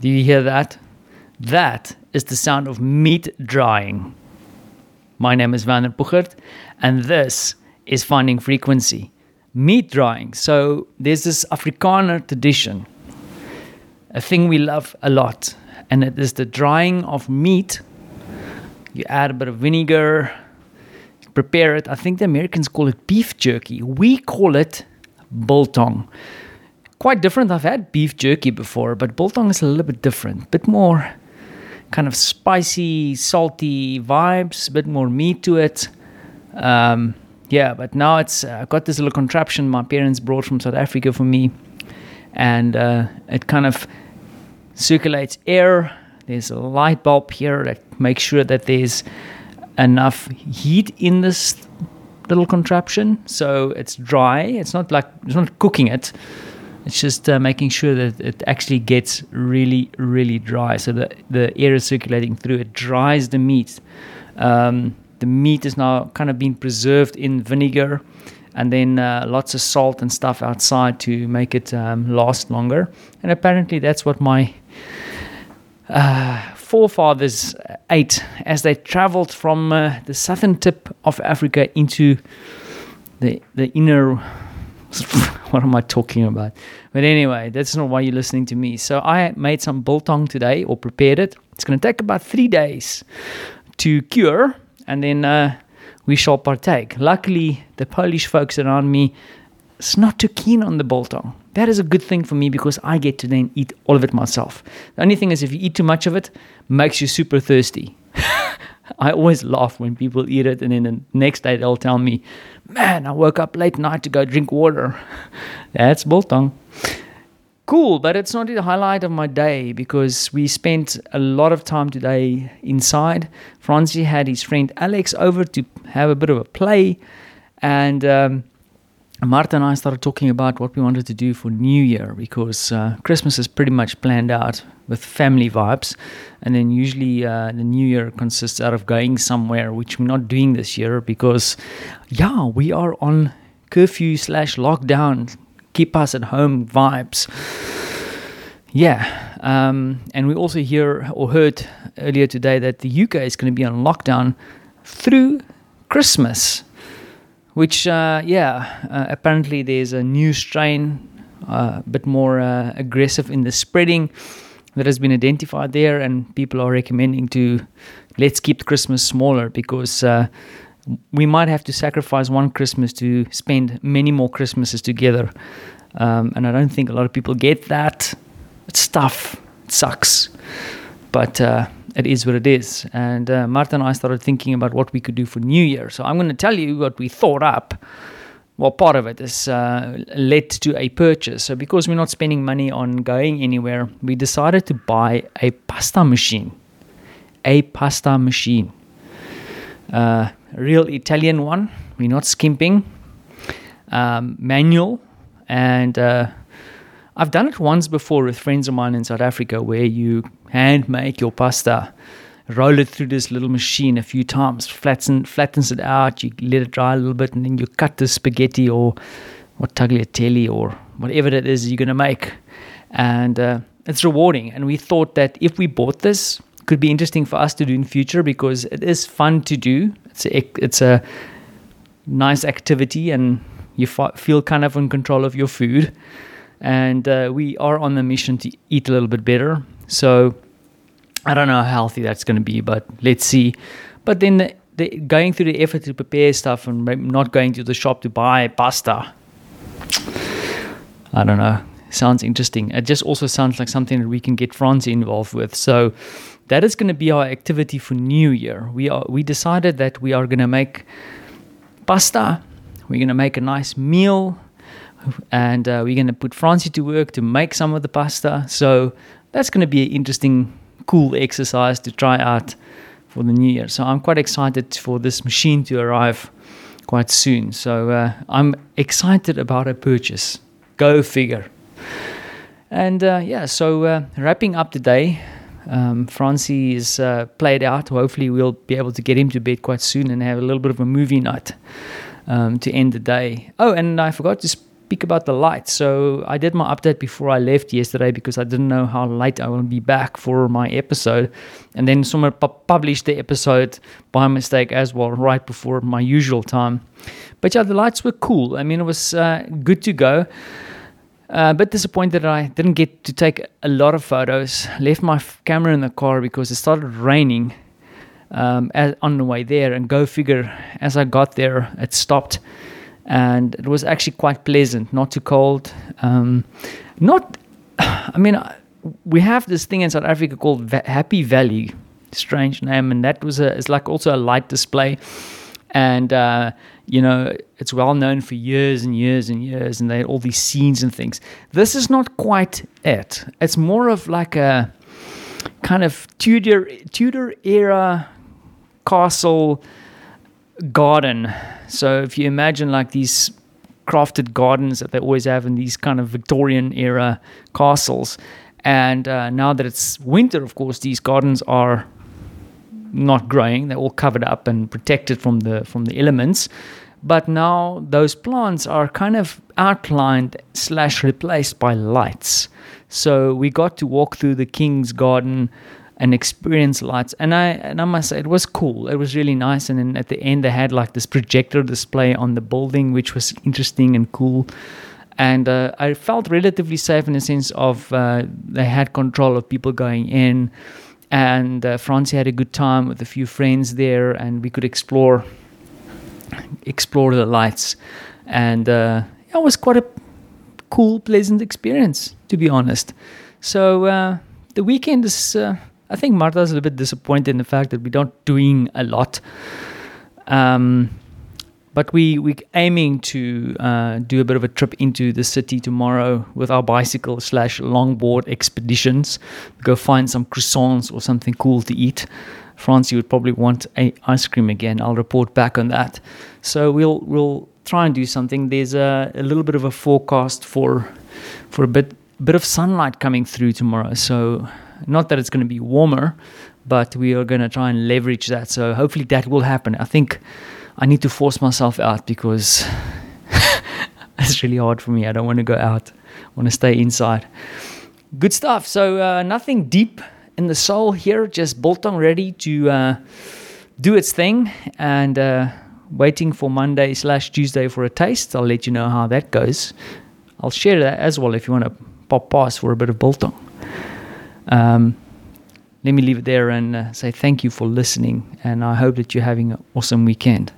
Do you hear that? That is the sound of meat drying. My name is Werner Puchert, and this is Finding Frequency. Meat drying. So there's this Afrikaner tradition, a thing we love a lot, and it is the drying of meat. You add a bit of vinegar, prepare it. I think the Americans call it beef jerky. We call it biltong. Quite different. I've had beef jerky before, but biltong is a little bit different, bit more kind of spicy, salty vibes, a bit more meat to it. Um, yeah, but now it's uh, I've got this little contraption my parents brought from South Africa for me, and uh, it kind of circulates air. There's a light bulb here that makes sure that there's enough heat in this little contraption, so it's dry. It's not like it's not cooking it. It's just uh, making sure that it actually gets really, really dry. So the, the air is circulating through. It dries the meat. Um, the meat is now kind of being preserved in vinegar and then uh, lots of salt and stuff outside to make it um, last longer. And apparently, that's what my uh, forefathers ate as they traveled from uh, the southern tip of Africa into the, the inner what am I talking about? But anyway, that's not why you're listening to me. So I made some biltong today or prepared it. It's going to take about three days to cure, and then uh, we shall partake. Luckily, the Polish folks around me is not too keen on the biltong. That is a good thing for me because I get to then eat all of it myself. The only thing is, if you eat too much of it, makes you super thirsty. I always laugh when people eat it, and then the next day they'll tell me, Man, I woke up late night to go drink water. That's biltong. Cool, but it's not the highlight of my day because we spent a lot of time today inside. Francie had his friend Alex over to have a bit of a play, and um, Marta and I started talking about what we wanted to do for New Year because uh, Christmas is pretty much planned out with family vibes, and then usually uh, the New Year consists out of going somewhere, which we're not doing this year because, yeah, we are on curfew slash lockdown, keep us at home vibes. Yeah, um, and we also hear or heard earlier today that the UK is going to be on lockdown through Christmas which uh, yeah uh, apparently there's a new strain uh, a bit more uh, aggressive in the spreading that has been identified there and people are recommending to let's keep christmas smaller because uh, we might have to sacrifice one christmas to spend many more christmases together. Um, and i don't think a lot of people get that. It's tough. It sucks but uh, it is what it is. And uh, and I started thinking about what we could do for New Year. So I'm going to tell you what we thought up. Well, part of it is uh, led to a purchase. So because we're not spending money on going anywhere, we decided to buy a pasta machine. A pasta machine. Uh, real Italian one. We're not skimping. Um, manual and uh, I've done it once before with friends of mine in South Africa where you hand make your pasta, roll it through this little machine a few times, flatten, flattens it out, you let it dry a little bit, and then you cut the spaghetti or what tagliatelle or whatever it is you're going to make. And uh, it's rewarding. And we thought that if we bought this, could be interesting for us to do in future because it is fun to do. It's a, it's a nice activity and you feel kind of in control of your food and uh, we are on the mission to eat a little bit better. So I don't know how healthy that's going to be, but let's see. But then the, the, going through the effort to prepare stuff and not going to the shop to buy pasta, I don't know. Sounds interesting. It just also sounds like something that we can get Francie involved with. So that is going to be our activity for New Year. We are we decided that we are going to make pasta. We're going to make a nice meal and uh, we're going to put Francie to work to make some of the pasta. So that's going to be an interesting, cool exercise to try out for the new year. So I'm quite excited for this machine to arrive quite soon. So uh, I'm excited about a purchase. Go figure. And uh, yeah, so uh, wrapping up the day. Um, Francie is uh, played out. Hopefully, we'll be able to get him to bed quite soon and have a little bit of a movie night um, to end the day. Oh, and I forgot to speak about the lights. So I did my update before I left yesterday because I didn't know how late I will be back for my episode, and then someone pu- published the episode by mistake as well, right before my usual time. But yeah, the lights were cool. I mean, it was uh, good to go. Uh, a bit disappointed that I didn't get to take a lot of photos. Left my f- camera in the car because it started raining um, as, on the way there. And go figure, as I got there, it stopped. And it was actually quite pleasant, not too cold. Um, not, I mean, uh, we have this thing in South Africa called Happy Valley, strange name, and that was a, it's like also a light display. And, uh, you know, it's well known for years and years and years, and they had all these scenes and things. This is not quite it. It's more of like a kind of Tudor Tudor era castle garden. So if you imagine like these crafted gardens that they always have in these kind of Victorian era castles, and uh, now that it's winter, of course, these gardens are not growing. They're all covered up and protected from the from the elements. But now those plants are kind of outlined slash replaced by lights. So we got to walk through the king's garden and experience lights. And I and I must say it was cool. It was really nice. And then at the end they had like this projector display on the building, which was interesting and cool. And uh, I felt relatively safe in the sense of uh, they had control of people going in and uh, Francie had a good time with a few friends there, and we could explore explore the lights, and uh, it was quite a cool, pleasant experience, to be honest. So uh, the weekend is, uh, I think Marta's a little bit disappointed in the fact that we're not doing a lot. Um, but we we aiming to uh, do a bit of a trip into the city tomorrow with our bicycle slash longboard expeditions. Go find some croissants or something cool to eat. Francie would probably want a ice cream again. I'll report back on that. So we'll we'll try and do something. There's a, a little bit of a forecast for for a bit bit of sunlight coming through tomorrow. So not that it's going to be warmer, but we are going to try and leverage that. So hopefully that will happen. I think I need to force myself out because it's really hard for me. I don't want to go out. I want to stay inside. Good stuff. So uh, nothing deep in the soul here. Just biltong ready to uh, do its thing and uh, waiting for Monday slash Tuesday for a taste. I'll let you know how that goes. I'll share that as well if you want to pop past for a bit of biltong. Um, let me leave it there and uh, say thank you for listening. And I hope that you're having an awesome weekend.